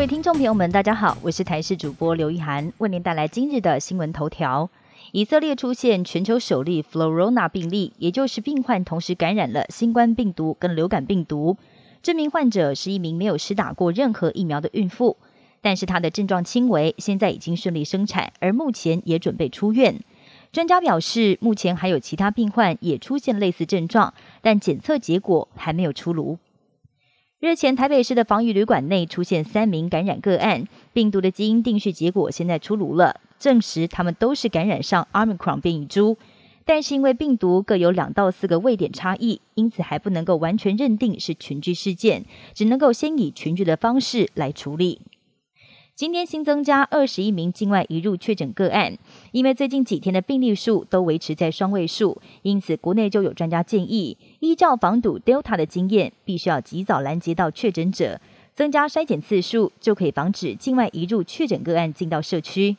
各位听众朋友们，大家好，我是台视主播刘一涵，为您带来今日的新闻头条。以色列出现全球首例 Florona 病例，也就是病患同时感染了新冠病毒跟流感病毒。这名患者是一名没有施打过任何疫苗的孕妇，但是她的症状轻微，现在已经顺利生产，而目前也准备出院。专家表示，目前还有其他病患也出现类似症状，但检测结果还没有出炉。日前，台北市的防疫旅馆内出现三名感染个案，病毒的基因定序结果现在出炉了，证实他们都是感染上 Omicron 变异株，但是因为病毒各有两到四个位点差异，因此还不能够完全认定是群聚事件，只能够先以群聚的方式来处理。今天新增加二十一名境外移入确诊个案，因为最近几天的病例数都维持在双位数，因此国内就有专家建议，依照防堵 Delta 的经验，必须要及早拦截到确诊者，增加筛检次数，就可以防止境外移入确诊个案进到社区。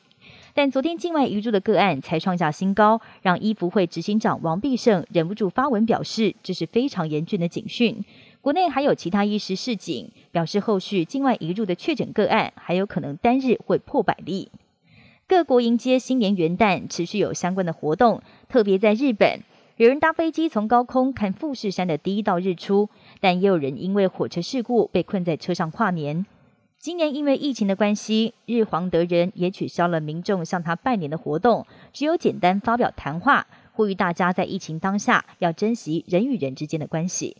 但昨天境外移入的个案才创下新高，让医福会执行长王必胜忍不住发文表示，这是非常严峻的警讯。国内还有其他医师示警，表示后续境外移入的确诊个案还有可能单日会破百例。各国迎接新年元旦，持续有相关的活动。特别在日本，有人搭飞机从高空看富士山的第一道日出，但也有人因为火车事故被困在车上跨年。今年因为疫情的关系，日皇德仁也取消了民众向他拜年的活动，只有简单发表谈话，呼吁大家在疫情当下要珍惜人与人之间的关系。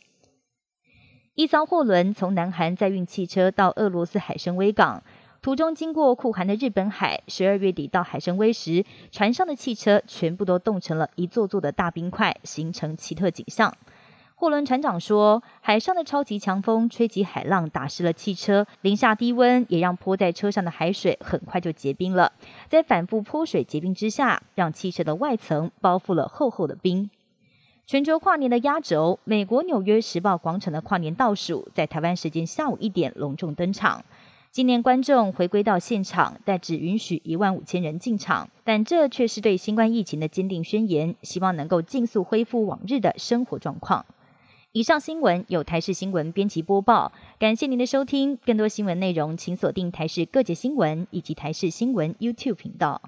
一艘货轮从南韩载运汽车到俄罗斯海参崴港，途中经过酷寒的日本海。十二月底到海参崴时，船上的汽车全部都冻成了一座座的大冰块，形成奇特景象。货轮船长说：“海上的超级强风吹起海浪，打湿了汽车；零下低温也让泼在车上的海水很快就结冰了。在反复泼水结冰之下，让汽车的外层包覆了厚厚的冰。”全球跨年的压轴，美国纽约时报广场的跨年倒数，在台湾时间下午一点隆重登场。今年观众回归到现场，但只允许一万五千人进场，但这却是对新冠疫情的坚定宣言，希望能够尽速恢复往日的生活状况。以上新闻由台视新闻编辑播报，感谢您的收听。更多新闻内容，请锁定台视各界新闻以及台视新闻 YouTube 频道。